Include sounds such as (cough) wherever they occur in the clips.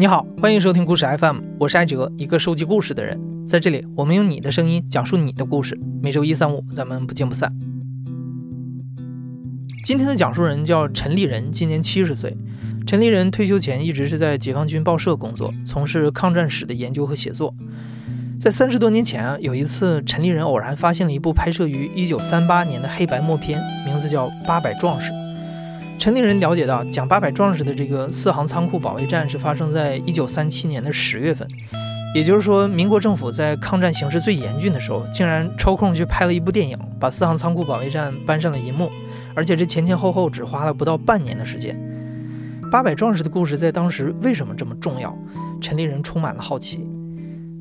你好，欢迎收听故事 FM，我是艾哲，一个收集故事的人。在这里，我们用你的声音讲述你的故事。每周一、三、五，咱们不见不散。今天的讲述人叫陈立仁，今年七十岁。陈立仁退休前一直是在解放军报社工作，从事抗战史的研究和写作。在三十多年前啊，有一次，陈立仁偶然发现了一部拍摄于一九三八年的黑白默片，名字叫《八百壮士》。陈立人了解到，讲八百壮士的这个四行仓库保卫战是发生在一九三七年的十月份，也就是说，民国政府在抗战形势最严峻的时候，竟然抽空去拍了一部电影，把四行仓库保卫战搬上了银幕，而且这前前后后只花了不到半年的时间。八百壮士的故事在当时为什么这么重要？陈立人充满了好奇。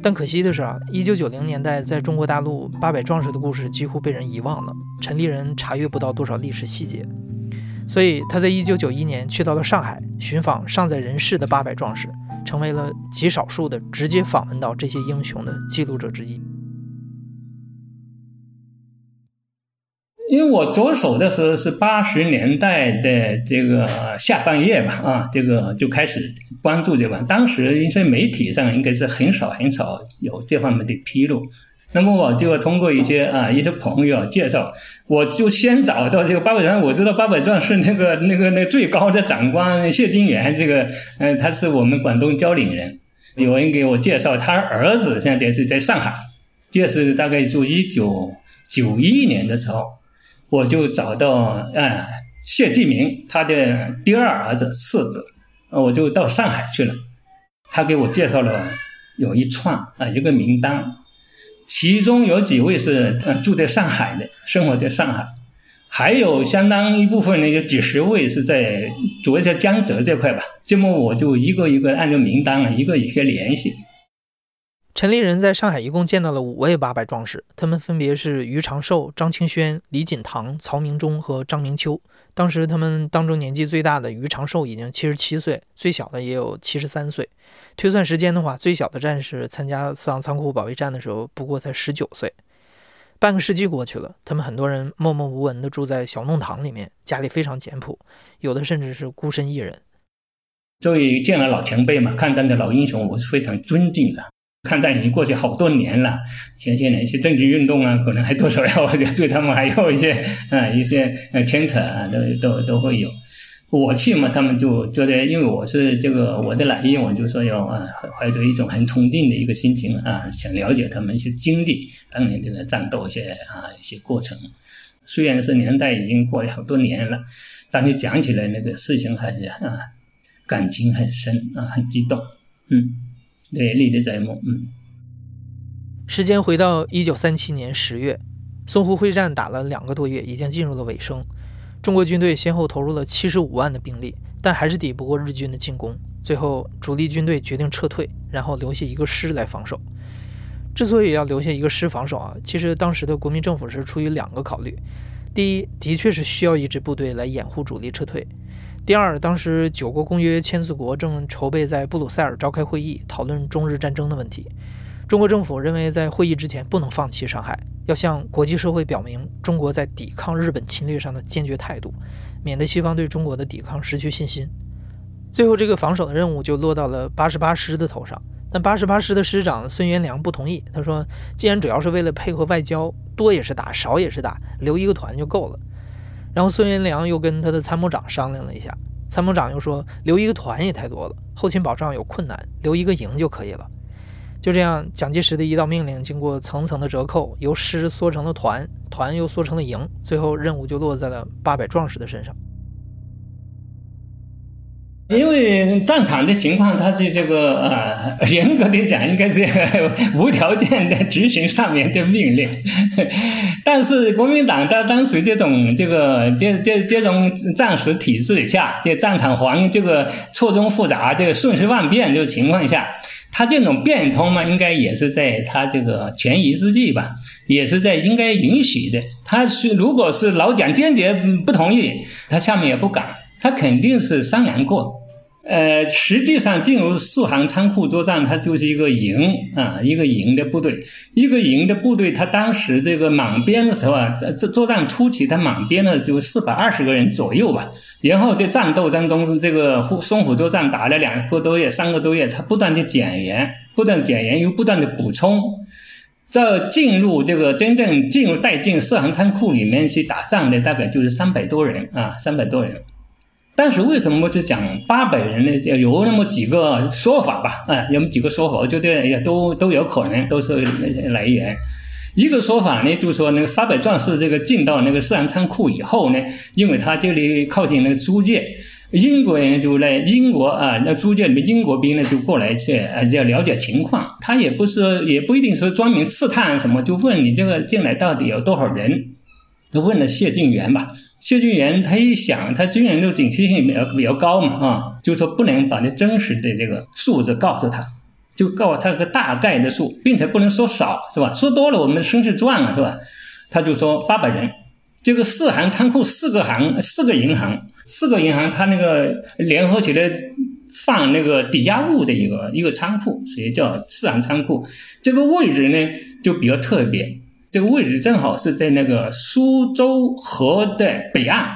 但可惜的是啊，一九九零年代在中国大陆，八百壮士的故事几乎被人遗忘了，陈立人查阅不到多少历史细节。所以他在一九九一年去到了上海，寻访尚在人世的八百壮士，成为了极少数的直接访问到这些英雄的记录者之一。因为我着手的时候是八十年代的这个下半叶吧，啊，这个就开始关注这块。当时一些媒体上应该是很少很少有这方面的披露。那么我就通过一些啊一些朋友介绍，我就先找到这个八百壮。我知道八百壮是那个那个那最高的长官谢金元，这个嗯他是我们广东蕉岭人。有人给我介绍，他儿子现在是在上海。这是大概就一九九一年的时候，我就找到啊谢继明他的第二儿子次子，我就到上海去了。他给我介绍了有一串啊一个名单。其中有几位是呃住在上海的，生活在上海，还有相当一部分呢，有几十位是在主要在江浙这块吧。这么我就一个一个按照名单啊，一个一个联系。陈立人在上海一共见到了五位八百壮士，他们分别是于长寿、张清轩、李锦堂、曹明忠和张明秋。当时他们当中年纪最大的于长寿已经七十七岁，最小的也有七十三岁。推算时间的话，最小的战士参加四行仓库保卫战的时候不过才十九岁。半个世纪过去了，他们很多人默默无闻地住在小弄堂里面，家里非常简朴，有的甚至是孤身一人。作为见了老前辈嘛，抗战的老英雄，我是非常尊敬的。抗战已经过去好多年了，前些年一些政治运动啊，可能还多少要 (laughs) 对他们还有一些啊一些呃牵扯啊，都都都会有。我去嘛，他们就觉得，因为我是这个我的来意，我就说要啊，怀着一种很崇敬的一个心情啊，想了解他们一些经历，当年这个战斗一些啊一些过程。虽然是年代已经过了好多年了，但是讲起来那个事情还是啊感情很深啊，很激动，嗯，对，历历在目，嗯。时间回到一九三七年十月，淞沪会战打了两个多月，已经进入了尾声。中国军队先后投入了七十五万的兵力，但还是抵不过日军的进攻。最后，主力军队决定撤退，然后留下一个师来防守。之所以要留下一个师防守啊，其实当时的国民政府是出于两个考虑：第一，的确是需要一支部队来掩护主力撤退；第二，当时九国公约签字国正筹备在布鲁塞尔召开会议，讨论中日战争的问题。中国政府认为，在会议之前不能放弃上海，要向国际社会表明中国在抵抗日本侵略上的坚决态度，免得西方对中国的抵抗失去信心。最后，这个防守的任务就落到了八十八师的头上。但八十八师的师长孙元良不同意，他说：“既然主要是为了配合外交，多也是打，少也是打，留一个团就够了。”然后孙元良又跟他的参谋长商量了一下，参谋长又说：“留一个团也太多了，后勤保障有困难，留一个营就可以了。”就这样，蒋介石的一道命令经过层层的折扣，由师缩成了团，团又缩成了营，最后任务就落在了八百壮士的身上。因为战场的情况，它是这个呃，(laughs) 严格的讲，应该是无条件的执行上面的命令。(laughs) 但是国民党在当时这种这个这这这种战时体制下，这战场环这个错综复杂、这个瞬息万变这个情况下。他这种变通嘛，应该也是在他这个权宜之计吧，也是在应该允许的。他是如果是老蒋坚决不同意，他下面也不敢，他肯定是商量过。呃，实际上进入四行仓库作战，它就是一个营啊，一个营的部队，一个营的部队。他当时这个满编的时候啊，这作战初期，他满编的就四百二十个人左右吧。然后在战斗当中，这个淞沪作战打了两个多月、三个多月，他不断的减员，不断减员，又不断的补充。这进入这个真正进入带进四行仓库里面去打仗的，大概就是三百多人啊，三百多人。但是为什么就讲八百人呢？有那么几个说法吧，啊，有那么几个说法，我觉得也都都有可能，都是来源。一个说法呢，就是说那个八百壮士这个进到那个四行仓库以后呢，因为他这里靠近那个租界，英国人就来英国啊，那租界里面英国兵呢就过来去啊，要了解情况。他也不是也不一定说专门刺探什么，就问你这个进来到底有多少人，都问了谢晋元吧。谢俊元他一想，他军人的警惕性比较比较高嘛，啊，就说不能把那真实的这个数字告诉他，就告诉他个大概的数，并且不能说少，是吧？说多了我们声势赚了，是吧？他就说八百人，这个四行仓库四个行，四个银行，四个银行，他那个联合起来放那个抵押物的一个一个仓库，所以叫四行仓库。这个位置呢就比较特别。这个位置正好是在那个苏州河的北岸，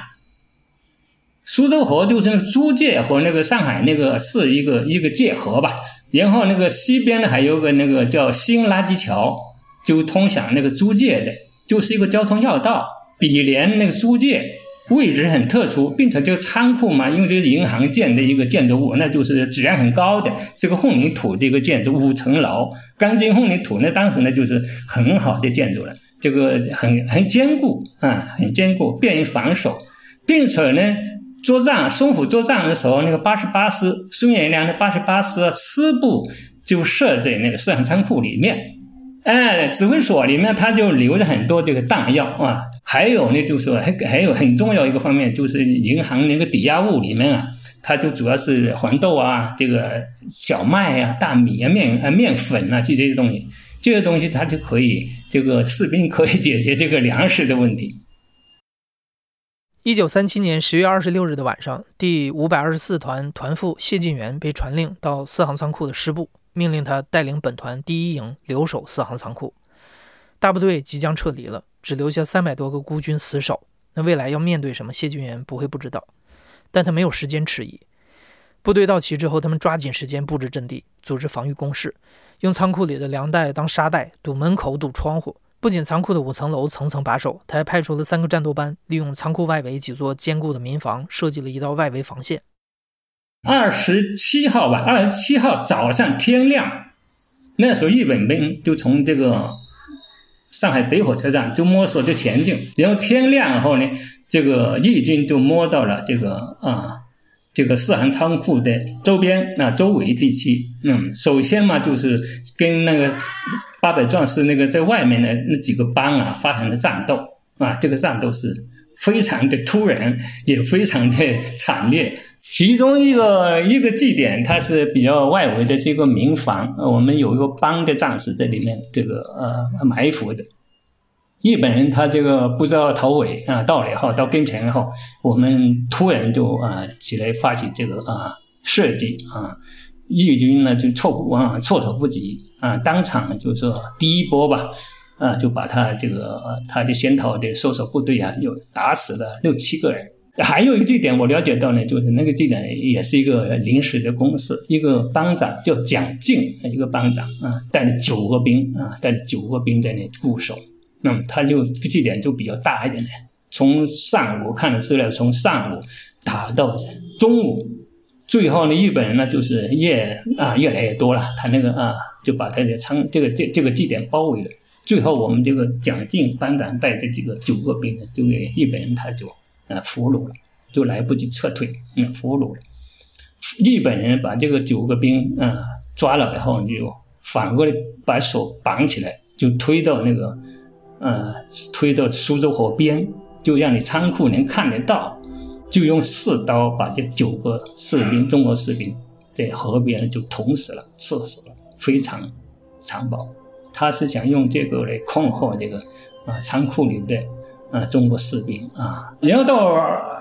苏州河就是租界和那个上海那个是一个一个界河吧。然后那个西边呢还有个那个叫新垃圾桥，就通向那个租界的，就是一个交通要道，比连那个租界。位置很特殊，并且这个仓库嘛，因为这是银行建的一个建筑物，那就是质量很高的，是个混凝土的一个建筑，五层楼，钢筋混凝土，那当时呢就是很好的建筑了，这个很很坚固啊，很坚固，便于防守，并且呢，作战淞沪作战的时候，那个八十八师孙元良的八十八师师部就设在那个四行仓库里面。哎，指挥所里面他就留着很多这个弹药啊，还有呢，就是说还还有很重要一个方面，就是银行那个抵押物里面啊，它就主要是黄豆啊、这个小麦啊、大米啊、面啊、面粉啊这些东西，这些东西它就可以这个士兵可以解决这个粮食的问题。一九三七年十月二十六日的晚上，第五百二十四团团副谢晋元被传令到四行仓库的师部。命令他带领本团第一营留守四行仓库，大部队即将撤离了，只留下三百多个孤军死守。那未来要面对什么？谢晋元不会不知道，但他没有时间迟疑。部队到齐之后，他们抓紧时间布置阵地，组织防御工事，用仓库里的粮袋当沙袋堵门口、堵窗户。不仅仓库的五层楼层层把守，他还派出了三个战斗班，利用仓库外围几座坚固的民房，设计了一道外围防线。二十七号吧，二十七号早上天亮，那时候日本兵就从这个上海北火车站就摸索着前进，然后天亮后呢，这个日军就摸到了这个啊，这个四行仓库的周边啊周围地区。嗯，首先嘛，就是跟那个八百壮士那个在外面的那几个班啊发生了战斗啊，这个战斗是非常的突然，也非常的惨烈。其中一个一个据点，它是比较外围的这个民房，我们有一个帮的战士在里面，这个呃埋伏的。日本人他这个不知道头尾啊，到了以后到跟前以后，我们突然就啊起来发起这个啊射击啊，日军呢就措不啊措手不及啊，当场就是第一波吧啊就把他这个他的先头的搜索部队啊又打死了六七个人。还有一个据点，我了解到呢，就是那个据点也是一个临时的公司，一个班长叫蒋进，一个班长啊，带了九个兵啊，带了九个兵在那固守。那么他就据点就比较大一点的，从上午看的资料，从上午打到中午，最后呢，日本人呢就是越啊越来越多了，他那个啊就把他的仓这个这这个据点包围了。最后我们这个蒋进班长带这几个九个兵呢，就给日本人他就。俘虏了，就来不及撤退。嗯，俘虏了。日本人把这个九个兵，嗯，抓了以后，你就反过来把手绑起来，就推到那个，呃，推到苏州河边，就让你仓库能看得到，就用刺刀把这九个士兵，中国士兵在河边就捅死了，刺死了，非常残暴。他是想用这个来恐吓这个啊仓库里的。啊中国士兵啊。然后到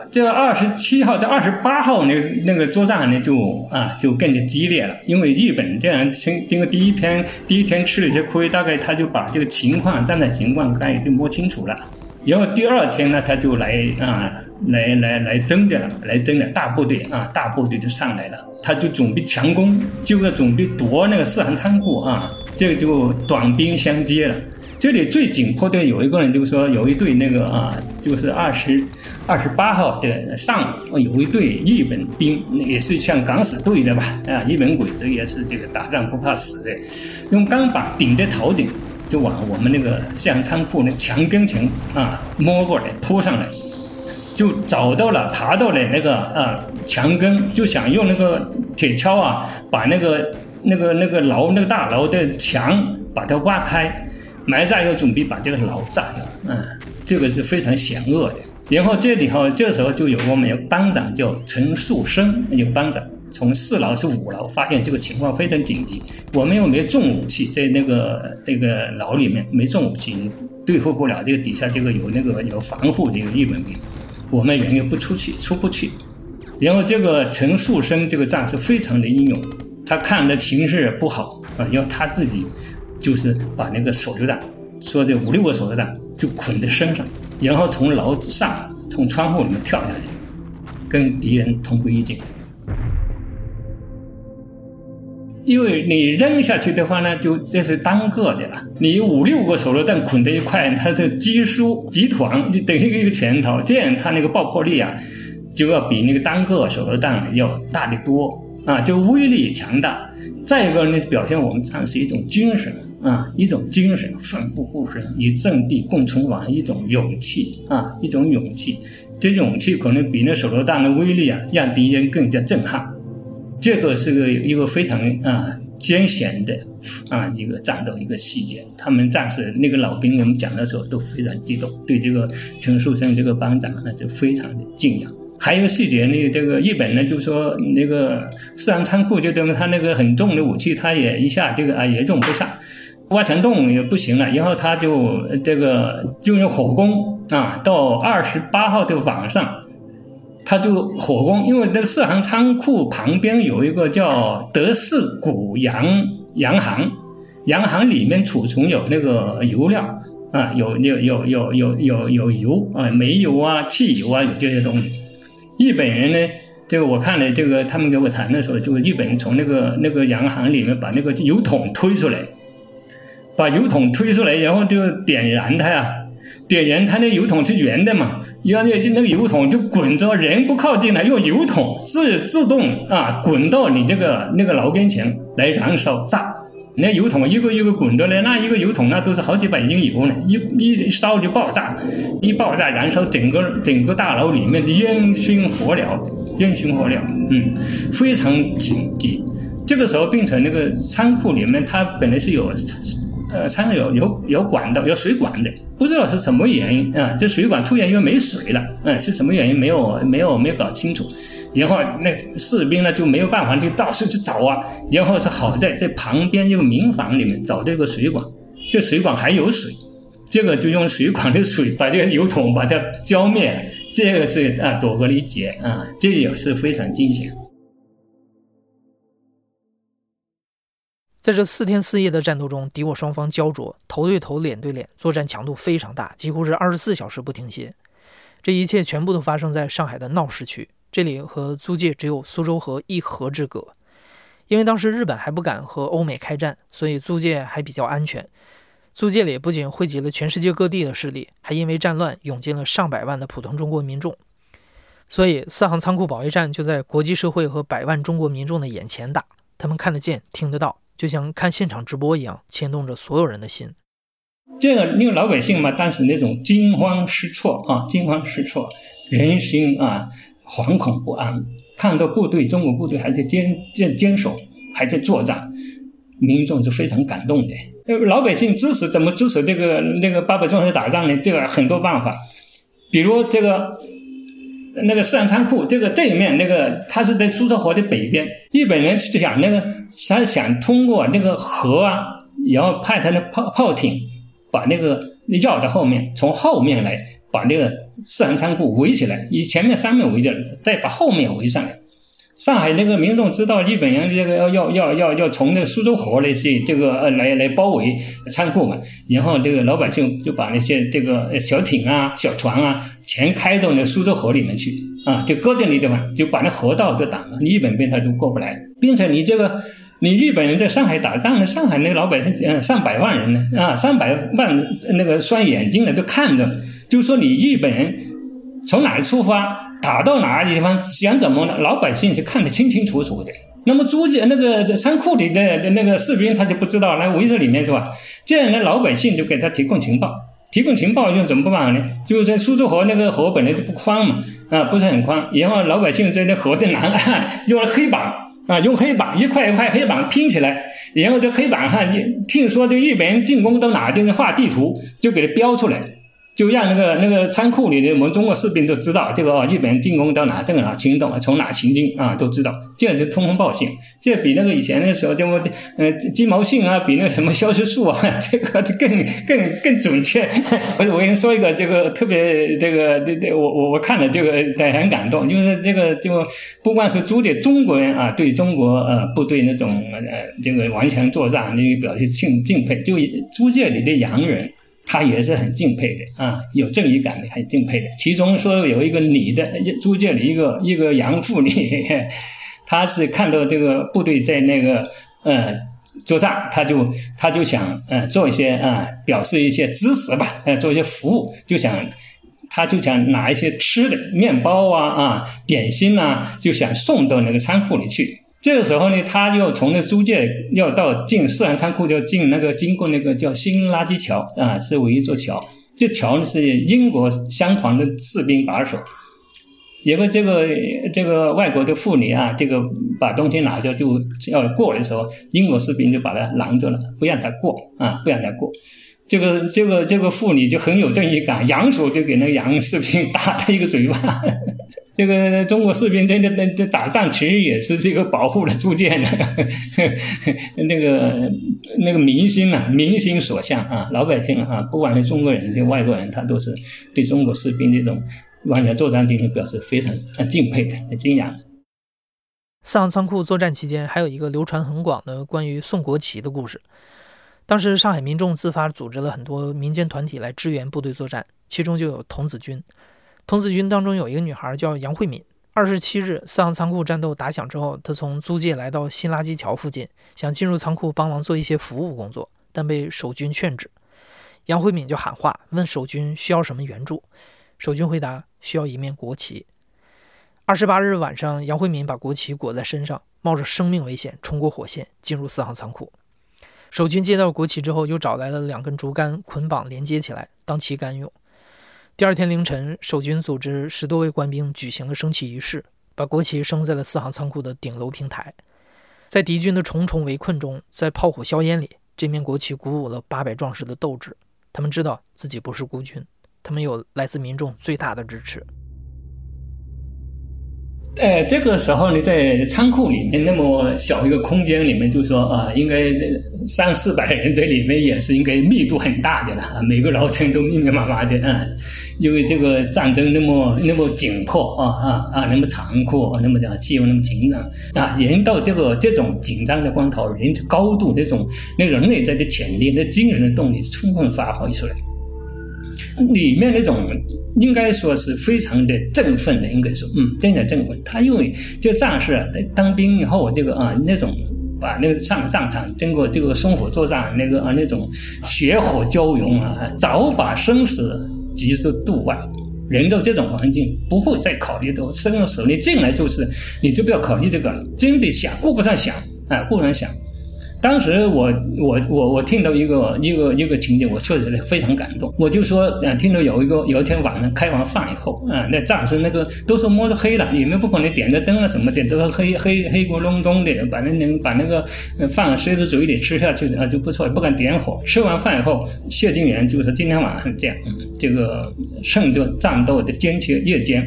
这二十七号到二十八号那那个作战呢，就啊就更加激烈了，因为日本这样经经过第一天第一天吃了一些亏，大概他就把这个情况战场情况概就摸清楚了。然后第二天呢，他就来啊，来来来征的了，来征的大部队啊，大部队就上来了，他就准备强攻，就要准备夺那个四行仓库啊，这个就短兵相接了。这里最紧迫的有一个人，就是说有一队那个啊，就是二十二十八号的上午，有一队日本兵，也是像敢死队的吧？啊，日本鬼子也是这个打仗不怕死的，用钢板顶着头顶。就往我们那个向仓库那墙根前啊摸过来扑上来，就找到了爬到了那个啊墙根，就想用那个铁锹啊把那个那个那个牢那个大牢的墙把它挖开，埋炸药准备把这个牢炸掉，嗯，这个是非常险恶的。然后这里头这时候就有我们有班长叫陈树生，有班长。从四楼是五楼，发现这个情况非常紧急。我们又没重武器，在那个这个牢里面没重武器，对付不了这个底下这个有那个有防护的日本兵。我们人又不出去，出不去。然后这个陈树生这个战士非常的英勇，他看的形势不好啊，要他自己就是把那个手榴弹，说这五六个手榴弹就捆在身上，然后从楼上从窗户里面跳下去，跟敌人同归于尽。因为你扔下去的话呢，就这是单个的了。你五六个手榴弹捆在一块，它这集束集团就等于一个拳头，这样它那个爆破力啊，就要比那个单个手榴弹要大得多啊，就威力强大。再一个呢，表现我们战士一种精神啊，一种精神，奋不顾身，与阵地共存亡，一种勇气啊，一种勇气。这勇气可能比那手榴弹的威力啊，让敌人更加震撼。这个是个一个非常啊艰险的啊一个战斗一个细节，他们战士那个老兵我们讲的时候都非常激动，对这个陈树生这个班长那就非常的敬仰。还有细节呢，这个日本呢就说那个四行仓库就等于他那个很重的武器，他也一下这个啊也用不上，挖墙洞也不行了，然后他就这个就用火攻啊，到二十八号的晚上。他就火攻，因为那个四行仓库旁边有一个叫德士古洋洋行，洋行里面储存有那个油料啊，有有有有有有有油啊，煤油啊，汽油啊，有这些东西。日本人呢，这个我看了，这个他们给我谈的时候，就日本人从那个那个洋行里面把那个油桶推出来，把油桶推出来，然后就点燃它呀。点燃，它那油桶是圆的嘛，然后那那个油桶就滚着，人不靠近了，用油桶自自动啊滚到你这个那个楼跟前来燃烧炸。那油桶一个一个滚的嘞，那一个油桶那都是好几百斤油呢，一一烧就爆炸，一爆炸燃烧整个整个大楼里面烟熏火燎，烟熏火燎，嗯，非常紧急。这个时候变成那个仓库里面，它本来是有。呃，仓有有有管道，有水管的，不知道是什么原因啊？这水管突然又没水了，嗯，是什么原因？没有没有没有搞清楚。然后那士兵呢就没有办法，就到处去找啊。然后是好在在旁边一个民房里面找这个水管，这水管还有水，这个就用水管的水把这个油桶把它浇灭，这个是啊躲过了一劫啊，这也是非常惊险。在这四天四夜的战斗中，敌我双方焦灼，头对头、脸对脸，作战强度非常大，几乎是二十四小时不停歇。这一切全部都发生在上海的闹市区，这里和租界只有苏州河一河之隔。因为当时日本还不敢和欧美开战，所以租界还比较安全。租界里不仅汇集了全世界各地的势力，还因为战乱涌进了上百万的普通中国民众。所以四行仓库保卫战就在国际社会和百万中国民众的眼前打，他们看得见、听得到。就像看现场直播一样，牵动着所有人的心。这个因为老百姓嘛，当时那种惊慌失措啊，惊慌失措，人心啊惶恐不安。看到部队，中国部队还在坚坚坚守，还在作战，民众是非常感动的。老百姓支持怎么支持这个那个八百壮士打仗呢？这个很多办法，比如这个。那个四行仓库，这个对面那个，它是在苏州河的北边。日本人就想那个，他想通过那个河啊，然后派他的炮炮艇把那个绕到后面，从后面来把那个四行仓库围起来，以前面三面围着，再把后面围上来。上海那个民众知道日本人这个要要要要要从那个苏州河那些这个呃来来包围仓库嘛，然后这个老百姓就把那些这个小艇啊、小船啊全开到那苏州河里面去啊，就搁在那地方，就把那河道都挡了，日本兵他就过不来，并且你这个你日本人在上海打仗呢，上海那个老百姓嗯上百万人呢啊，上百万那个双眼睛的都看着，就说你日本人从哪儿出发。打到哪个地方，想怎么？老百姓是看得清清楚楚的。那么租界那个仓库里的那个士兵他就不知道，来围着里面是吧？这样呢，老百姓就给他提供情报，提供情报用怎么办呢？就是在苏州河那个河本来就不宽嘛，啊，不是很宽。然后老百姓在那河的南岸 (laughs) 用了黑板啊，用黑板一块一块黑板拼起来，然后这黑板上听说这日本人进攻到哪地方，画地图就给它标出来。就让那个那个仓库里的我们中国士兵都知道这个哦，日本人进攻到哪，这个哪行动，从哪行进啊，都知道，这样就通风报信，这比那个以前的时候，就呃鸡毛信啊，比那个什么消息术啊，(laughs) 这个就更更更准确。我我跟你说一个这个特别这个这这我我我看了这个很感动，就是这个就不光是租界中国人啊，对中国呃部队那种呃这个顽强作战，那个表示敬敬佩，就租界里的洋人。他也是很敬佩的啊，有正义感的，很敬佩的。其中说有一个女的租界里一个一个洋妇女，(laughs) 她是看到这个部队在那个呃作战，她就她就想呃做一些啊表示一些支持吧，呃做一些服务，就想她就想拿一些吃的面包啊啊点心呐，就想送到那个仓库里去。这个时候呢，他又从那租界要到进四行仓库，就进那个经过那个叫新垃圾桥啊，是唯一座桥。这桥呢是英国乡团的士兵把守，有个这个这个外国的妇女啊，这个把东西拿着就要过的时候，英国士兵就把他拦住了，不让他过啊，不让他过。这个这个这个妇女就很有正义感，扬手就给那个洋士兵打他一个嘴巴。这个中国士兵真的那这打仗其实也是这个保护了租界的，(laughs) 那个那个民心啊，民心所向啊，老百姓啊，不管是中国人、就外国人，他都是对中国士兵这种顽强作战精神表示非常敬佩的、敬仰。四行仓库作战期间，还有一个流传很广的关于送国旗的故事。当时上海民众自发组织了很多民间团体来支援部队作战，其中就有童子军。童子军当中有一个女孩叫杨慧敏。二十七日，四行仓库战斗打响之后，她从租界来到新垃圾桥附近，想进入仓库帮忙做一些服务工作，但被守军劝止。杨慧敏就喊话，问守军需要什么援助。守军回答需要一面国旗。二十八日晚上，杨慧敏把国旗裹在身上，冒着生命危险冲过火线，进入四行仓库。守军接到国旗之后，又找来了两根竹竿捆绑连接起来当旗杆用。第二天凌晨，守军组织十多位官兵举行了升旗仪式，把国旗升在了四行仓库的顶楼平台。在敌军的重重围困中，在炮火硝烟里，这面国旗鼓舞了八百壮士的斗志。他们知道自己不是孤军，他们有来自民众最大的支持。呃，这个时候呢，在仓库里面那么小一个空间里面，就说啊，应该三四百人在里面也是应该密度很大的了，每个楼层都密密麻麻的啊，(laughs) 因为这个战争那么那么紧迫啊啊啊，那么残酷，那么讲气候那么紧张啊，人到这个这种紧张的关头，人高度那种那种内在的潜力、那精神的动力充分发挥出来。里面那种应该说是非常的振奋的，应该说，嗯，真的振奋。他因为这战士啊，当兵以后，这个啊，那种把那个上战场，经过这个生火作战，那个啊，那种血火交融啊，早把生死置之度外。人到这种环境，不会再考虑到生死，你进来就是，你就不要考虑这个了，真的想顾不上想，啊，顾不上想。当时我我我我听到一个一个一个情景，我确实是非常感动。我就说，呃，听到有一个有一天晚上开完饭以后，啊，那战士那个都是摸着黑了，也没不可能点着灯啊什么的，都是黑黑黑咕隆咚的，把那能把那个饭塞在嘴里吃下去啊就不错，不敢点火。吃完饭以后，谢晋元就说今天晚上这样，这个趁着战斗的间歇夜间。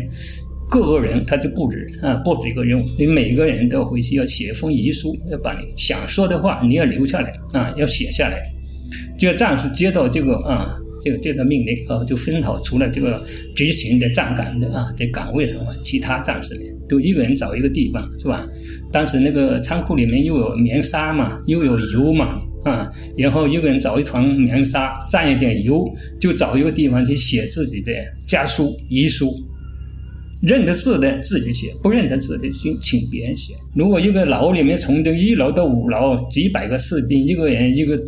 各个人他就布置啊，布置一个任务，你每个人都要回去要写一封遗书，要把你想说的话你要留下来啊，要写下来。这个战士接到这个啊这个接到命令，啊，就分头除了这个执行的站岗的啊，这岗位上啊，其他战士呢，都一个人找一个地方，是吧？当时那个仓库里面又有棉纱嘛，又有油嘛，啊，然后一个人找一团棉纱，蘸一点油，就找一个地方去写自己的家书、遗书。认得字的自己写，不认得字的就请别人写。如果一个牢里面从这一楼到五楼几百个士兵，一个人一个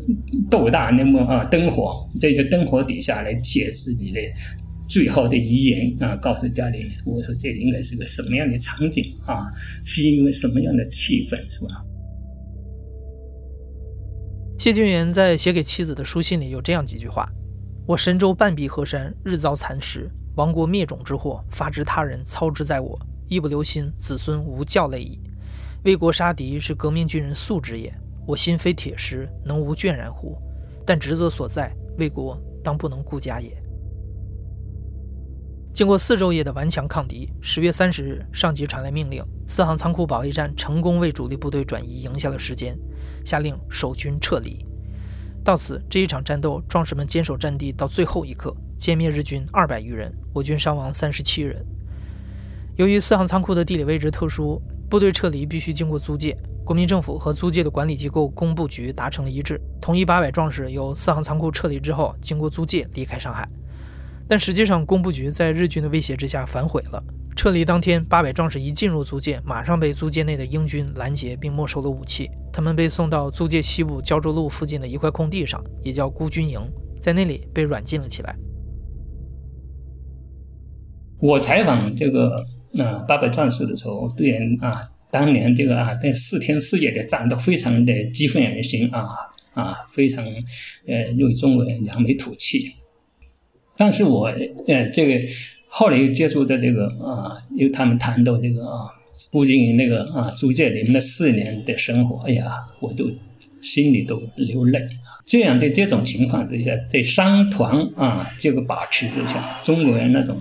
斗大那么啊灯火，在这灯火底下来写自己的最后的遗言啊，告诉家里，我说这应该是个什么样的场景啊，是因为什么样的气氛，是吧？谢晋元在写给妻子的书信里有这样几句话：“我神州半壁河山，日遭蚕食。”亡国灭种之祸，发之他人，操之在我，一不留心，子孙无教类矣。为国杀敌是革命军人素质也，我心非铁石，能无倦然乎？但职责所在，为国当不能顾家也。经过四昼夜的顽强抗敌，十月三十日，上级传来命令，四行仓库保卫战成功为主力部队转移赢下了时间，下令守军撤离。到此，这一场战斗，壮士们坚守阵地到最后一刻。歼灭日军二百余人，我军伤亡三十七人。由于四行仓库的地理位置特殊，部队撤离必须经过租界。国民政府和租界的管理机构工部局达成了一致，同意八百壮士由四行仓库撤离之后，经过租界离开上海。但实际上，工部局在日军的威胁之下反悔了。撤离当天，八百壮士一进入租界，马上被租界内的英军拦截并没收了武器。他们被送到租界西部胶州路附近的一块空地上，也叫孤军营，在那里被软禁了起来。我采访这个啊八百壮士的时候，对人啊，当年这个啊，这四天四夜的战斗非常的激愤人心啊啊，非常呃用中国人扬眉吐气。但是我呃这个后来又接触的这个啊，又他们谈到这个啊，孤军营那个啊租界里面的四年的生活，哎呀，我都心里都流泪。这样在这种情况之下，在商团啊这个把持之下，中国人那种。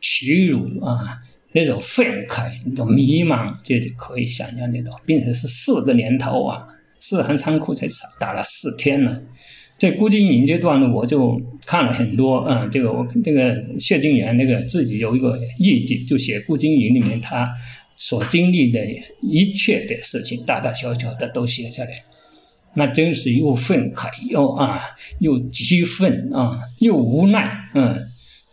屈辱啊，那种愤慨，那种迷茫，这就可以想象得到，并且是四个年头啊，四行仓库才打了四天呢。在孤军营阶段呢，我就看了很多啊，这个我这个谢晋元那个自己有一个日记，就写孤军营里面他所经历的一切的事情，大大小小的都写下来，那真是又愤慨又啊，又激愤啊，又无奈，嗯。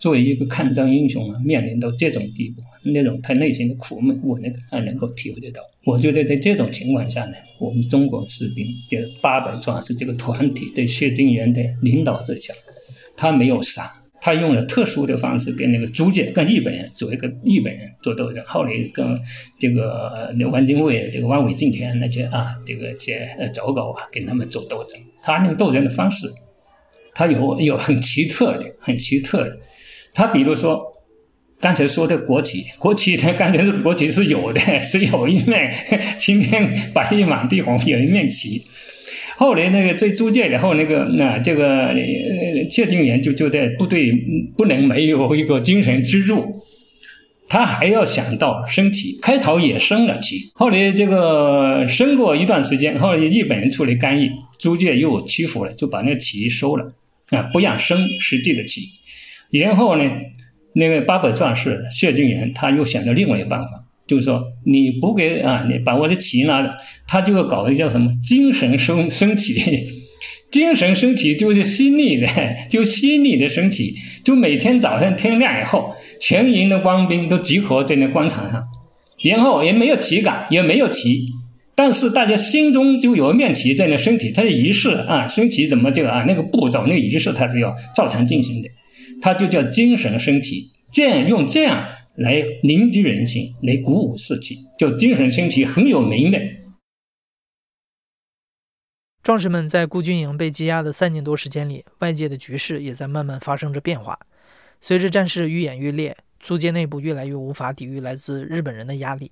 作为一个抗战英雄啊，面临到这种地步，那种他内心的苦闷，我那个还能够体会得到。我觉得在这种情况下呢，我们中国士兵，就八百壮士这个团体，在谢晋元的领导之下，他没有杀，他用了特殊的方式跟那个租界、跟日本人做一个日本人做斗争，后来跟这个汪精卫、这个汪伪、敬天那些啊，这个些走狗啊，跟他们做斗争。他那个斗争的方式，他有有很奇特的，很奇特的。他比如说，刚才说的国旗，(laughs) 国旗他刚才是国旗是有的，是有一面青天白日满地红，有一面旗。后来那个在租界以后，那个那这个谢晋元就就在部队不能没有一个精神支柱，他还要想到升旗。开头也升了旗，后来这个升过一段时间，后来日本人出来干预，租界又屈服了，就把那旗收了啊，不让升实际的旗。然后呢，那个八百壮士谢晋元他又想到另外一个办法，就是说你不给啊，你把我的旗拿着，他就要搞一个叫什么精神升升旗，精神升旗就是心力的，就心力的升旗，就每天早上天亮以后，全营的官兵都集合在那广场上，然后也没有旗杆，也没有旗，但是大家心中就有一面旗在那升起，它的仪式啊，升旗怎么就啊，那个步骤那个仪式它是要照常进行的。它就叫精神升旗，这样用这样来凝聚人心，来鼓舞士气，叫精神升旗很有名的。壮士们在孤军营被羁押的三年多时间里，外界的局势也在慢慢发生着变化。随着战事愈演愈烈，租界内部越来越无法抵御来自日本人的压力，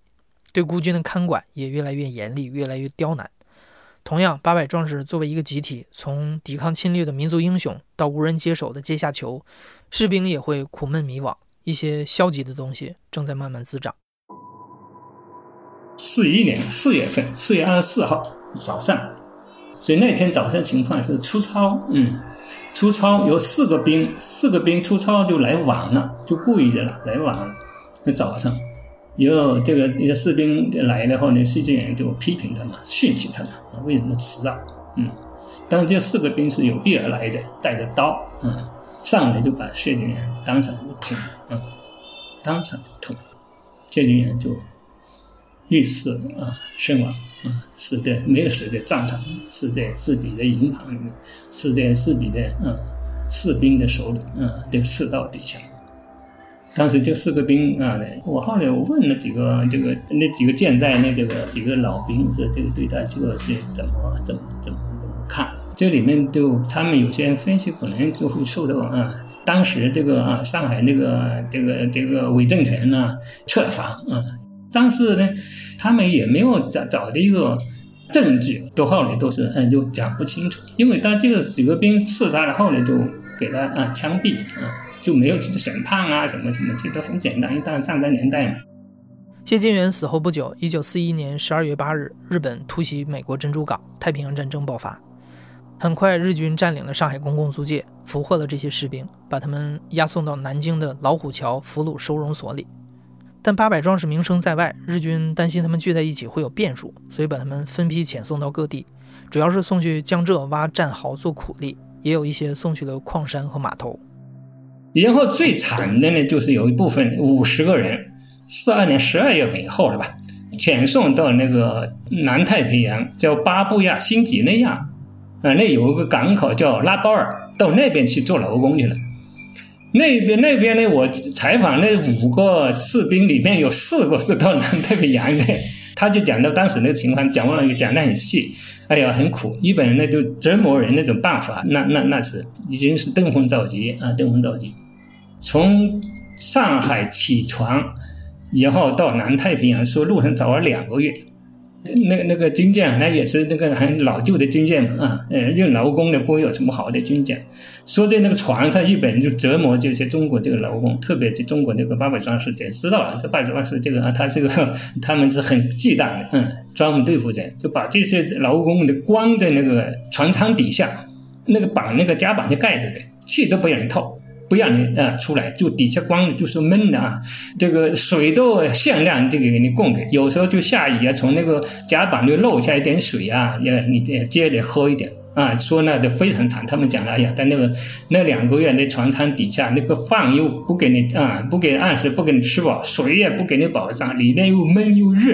对孤军的看管也越来越严厉，越来越刁难。同样，八百壮士作为一个集体，从抵抗侵略的民族英雄到无人接手的阶下囚，(laughs) 士兵也会苦闷迷惘，一些消极的东西正在慢慢滋长。四一年四月份，四月二十四号早上，所以那天早上情况是出操，嗯，出操有四个兵，四个兵出操就来晚了，就故意的了，来晚了。那早上，有这个一个士兵来了后呢，谢晋元就批评他们，训斥他们，为什么迟到？嗯，当这四个兵是有备而来的，带着刀，嗯，上来就把谢晋元当场就捅，嗯，当场就捅，谢晋元就遇刺啊身亡，啊，死在没有死在战场，死在自己的营盘里面，死在自己的嗯士兵的手里，嗯，的刺刀底下。当时就四个兵啊，我后来我问了几个这个那几个健在那这个几个老兵说这个对待这个是怎么怎么怎么怎么看？这里面就他们有些人分析可能就会受到啊，当时这个啊上海那个这个这个伪政权呢策反啊，但是呢他们也没有找找的一个证据，都后来都是嗯就讲不清楚，因为他这个几个兵刺杀了后来就给他啊枪毙啊。就没有去审判啊，什么什么，这都很简单，因为当时战争年代嘛。谢晋元死后不久，一九四一年十二月八日，日本突袭美国珍珠港，太平洋战争爆发。很快，日军占领了上海公共租界，俘获了这些士兵，把他们押送到南京的老虎桥俘虏收容所里。但八百壮士名声在外，日军担心他们聚在一起会有变数，所以把他们分批遣送到各地，主要是送去江浙挖战壕做苦力，也有一些送去了矿山和码头。然后最惨的呢，就是有一部分五十个人，四二年十二月份以后了吧，遣送到那个南太平洋，叫巴布亚新几内亚，啊，那有一个港口叫拉包尔，到那边去做劳工去了。那边那边呢，我采访那五个士兵里面有四个是到南太平洋的，他就讲到当时那个情况，讲完了讲得很细，哎呀，很苦，日本人呢就折磨人那种办法，那那那是已经是登峰造极啊，登峰造极。从上海起床，以后到南太平洋，说路上走了两个月。那个那个军舰，那也是那个很老旧的军舰嘛，啊，呃，用劳工的不会有什么好的军舰。说在那个船上，日本人就折磨这些中国这个劳工，特别是中国这个八百壮士，也知道了这八百壮士这个啊，他这个 (laughs) 他们是很忌惮的，嗯，专门对付人，就把这些劳工的关在那个船舱底下，那个板那个甲板就盖着的，气都不让人透。不让你啊出来，就底下光的就是闷的啊，这个水都限量这个给你供给，有时候就下雨啊，从那个甲板就漏下一点水啊，也你接接着喝一点啊，说那的非常惨，他们讲了，哎呀，在那个那两个月的船舱底下，那个饭又不给你啊，不给按时不给你吃饱，水也不给你保障，里面又闷又热，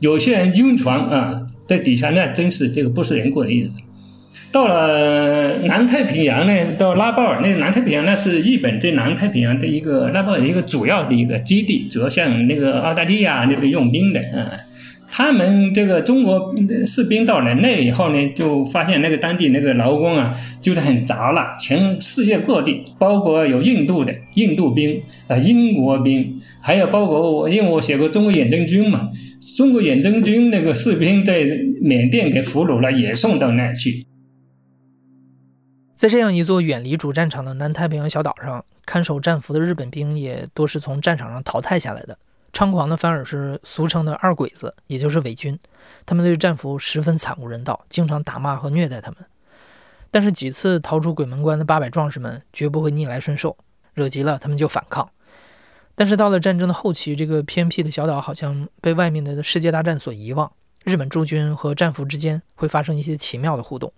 有些人晕船啊，在底下那真是这个不是人过的日子。到了南太平洋呢，到拉包尔那南太平洋那是日本在南太平洋的一个拉包尔一个主要的一个基地，主要向那个澳大利亚那边用兵的啊。他们这个中国士兵到了那以后呢，就发现那个当地那个劳工啊，就是很杂了，全世界各地，包括有印度的印度兵啊，英国兵，还有包括我，因为我写过中国远征军嘛，中国远征军那个士兵在缅甸给俘虏了，也送到那去。在这样一座远离主战场的南太平洋小岛上，看守战俘的日本兵也多是从战场上淘汰下来的。猖狂的反而是俗称的二鬼子，也就是伪军。他们对战俘十分惨无人道，经常打骂和虐待他们。但是几次逃出鬼门关的八百壮士们绝不会逆来顺受，惹急了他们就反抗。但是到了战争的后期，这个偏僻的小岛好像被外面的世界大战所遗忘。日本驻军和战俘之间会发生一些奇妙的互动。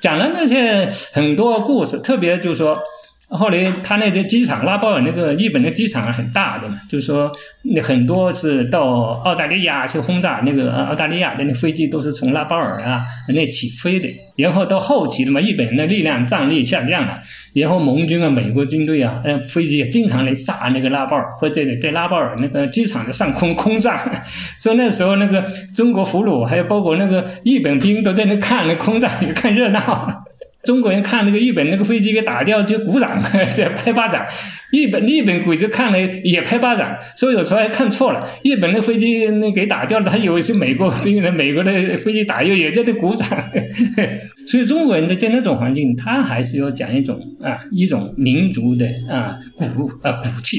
讲了那些很多故事，特别就是说。后来他那个机场拉包尔那个日本的机场很大的嘛，就是说那很多是到澳大利亚去轰炸那个澳大利亚的那飞机都是从拉包尔啊那起飞的。然后到后期的嘛，日本人的力量战力下降了，然后盟军啊、美国军队啊，呃，飞机也经常来炸那个拉包尔，或者在拉包尔那个机场的上空空炸。(laughs) 说那时候那个中国俘虏还有包括那个日本兵都在那看那空炸，看热闹。中国人看那个日本那个飞机给打掉就鼓掌，(laughs) 拍巴掌。日本日本鬼子看了也拍巴掌，说有时候还看错了。日本那飞机那给打掉了，他以为是美国兵的，(laughs) 美国的飞机打掉也在那鼓掌。(laughs) 所以中国人在那种环境，他还是要讲一种啊一种民族的啊骨啊骨气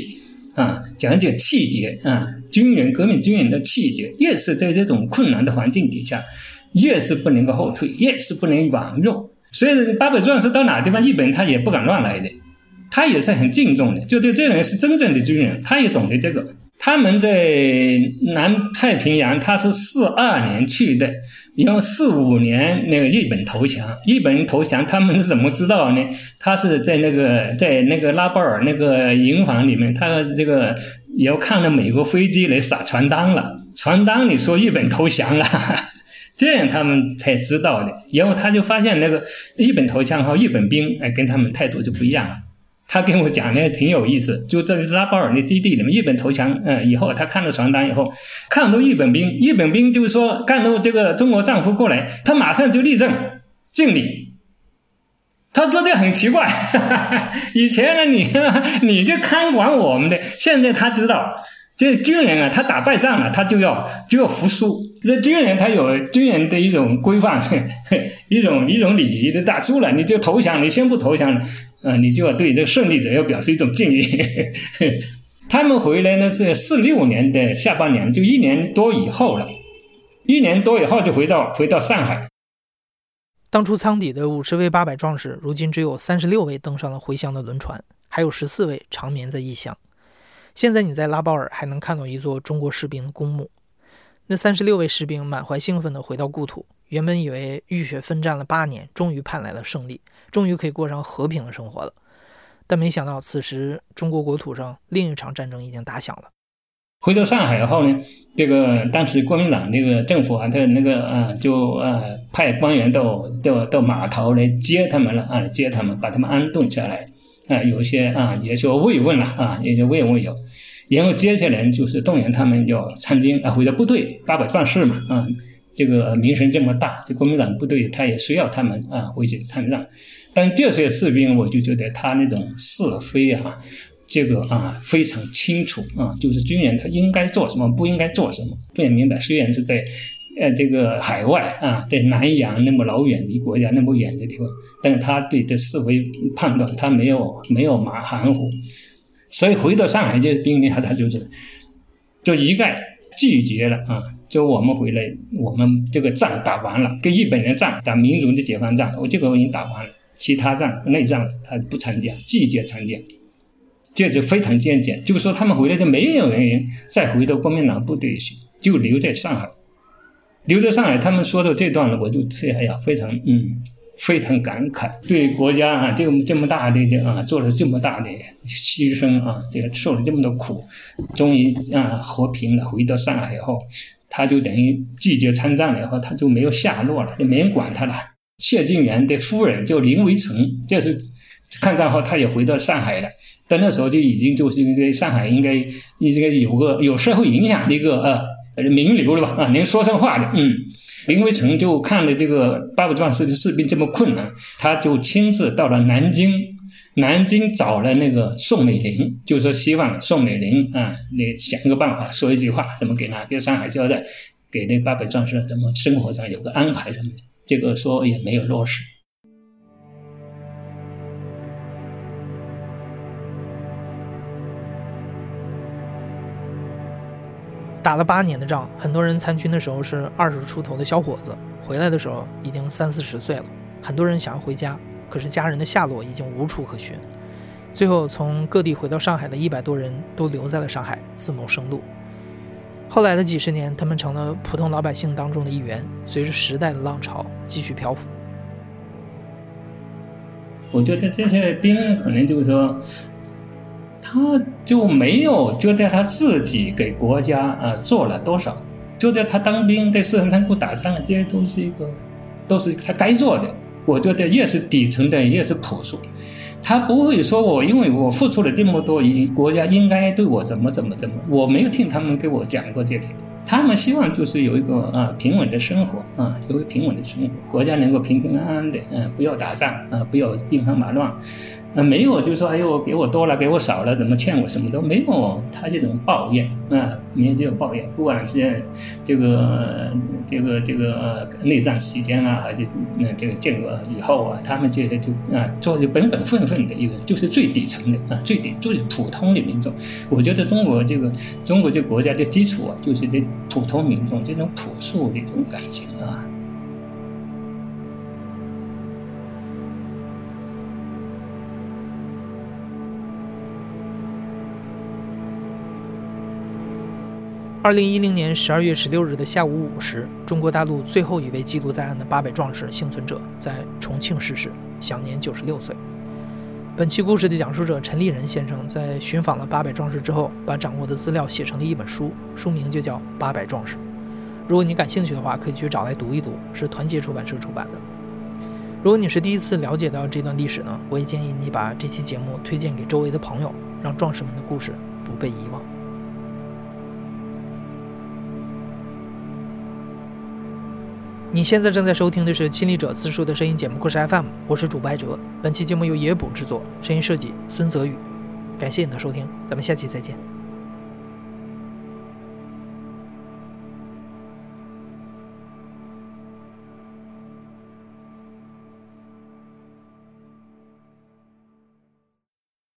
啊，讲一讲气节啊，军人、革命军人的气节，越是在这种困难的环境底下，越是不能够后退，越是不能软弱。所以八百壮士到哪个地方，日本他也不敢乱来的，他也是很敬重的，就对这人是真正的军人，他也懂得这个。他们在南太平洋，他是四二年去的，然后四五年那个日本投降，日本人投降，他们是怎么知道呢？他是在那个在那个拉包尔那个营房里面，他这个要看到美国飞机来撒传单了，传单里说日本投降了，这样他们才知道的。然后他就发现那个日本投降后，日本兵哎跟他们态度就不一样了。他跟我讲的挺有意思，就在拉包尔那基地里面，日本投降，嗯，以后他看到传单以后，看到日本兵，日本兵就是说看到这个中国丈夫过来，他马上就立正敬礼。他觉得很奇怪，哈哈以前呢你你就看管我们的，现在他知道，这军人啊，他打败仗了，他就要就要服输。这军人他有军人的一种规范，(laughs) 一种一种礼仪的，打输了你就投降，你先不投降。呃，你就要对这胜利者要表示一种敬意。(laughs) 他们回来呢是四六年的下半年，就一年多以后了。一年多以后就回到回到上海。当初舱底的五十位八百壮士，如今只有三十六位登上了回乡的轮船，还有十四位长眠在异乡。现在你在拉包尔还能看到一座中国士兵的公墓。那三十六位士兵满怀兴奋地回到故土，原本以为浴血奋战了八年，终于盼来了胜利。终于可以过上和平的生活了，但没想到此时中国国土上另一场战争已经打响了。回到上海后呢，这个当时国民党那个政府啊，他那个啊，就啊派官员到到到码头来接他们了啊，接他们，把他们安顿下来啊，有些啊也就慰问了啊，也就慰问有，然后接下来就是动员他们要参军啊，回到部队，八百壮士嘛啊，这个名声这么大，这国民党部队他也需要他们啊回去参战。但这些士兵，我就觉得他那种是非啊，这个啊非常清楚啊，就是军人他应该做什么，不应该做什么，非常明白。虽然是在呃这个海外啊，在南洋那么老远离国家那么远的地方，但是他对这是非判断他没有没有马含糊，所以回到上海这兵力他他就是就一概拒绝了啊，就我们回来，我们这个仗打完了，跟日本人战打民族的解放战，我这个我已经打完了。其他仗内战他不参加，拒绝参加，这就非常坚决。就是说，他们回来就没有人再回到国民党部队去，就留在上海。留在上海，他们说到这段了，我就哎呀，非常嗯，非常感慨。对国家啊，这个这么大的啊，做了这么大的牺牲啊，这个受了这么多苦，终于啊和平了。回到上海以后，他就等于拒绝参战了，以后他就没有下落了，就没人管他了。谢晋元的夫人叫林维成，就是抗战后他也回到上海了，但那时候就已经就是应该上海应该应该有个有社会影响的一个呃名流了吧啊，能说上话的嗯，林维成就看了这个八百壮士的士兵这么困难，他就亲自到了南京，南京找了那个宋美龄，就说希望宋美龄啊，你想个办法，说一句话，怎么给他给上海交代，给那八百壮士怎么生活上有个安排什么的。这个说也没有落实。打了八年的仗，很多人参军的时候是二十出头的小伙子，回来的时候已经三四十岁了。很多人想要回家，可是家人的下落已经无处可寻。最后，从各地回到上海的一百多人都留在了上海，自谋生路。后来的几十年，他们成了普通老百姓当中的一员，随着时代的浪潮继续漂浮。我觉得这些兵可能就是说，他就没有觉得他自己给国家啊做了多少，觉得他当兵在四川仓库打仗，这些都是一个都是他该做的。我觉得越是底层的，越是朴素。他不会说我，因为我付出了这么多，国家应该对我怎么怎么怎么。我没有听他们给我讲过这些，他们希望就是有一个啊平稳的生活啊，有个平稳的生活，国家能够平平安安的，嗯，不要打仗啊，不要兵荒马乱。啊，没有，就说哎呦，给我多了，给我少了，怎么欠我什么都没有，他这种抱怨啊，没有这种抱怨，不管是这个这个这个内战期间啊，还是那这个建国以后啊，他们这些就啊，做的本本分分的一个，就是最底层的啊，最底最普通的民众。我觉得中国这个中国这个国家的基础啊，就是这普通民众这种朴素的这种感情啊。二零一零年十二月十六日的下午五时，中国大陆最后一位记录在案的八百壮士幸存者在重庆逝世，享年九十六岁。本期故事的讲述者陈立仁先生在寻访了八百壮士之后，把掌握的资料写成了一本书，书名就叫《八百壮士》。如果你感兴趣的话，可以去找来读一读，是团结出版社出版的。如果你是第一次了解到这段历史呢，我也建议你把这期节目推荐给周围的朋友，让壮士们的故事不被遗忘。你现在正在收听的是《亲历者自述》的声音节目故事 FM，我是主播哲。本期节目由野捕制作，声音设计孙泽宇。感谢你的收听，咱们下期再见。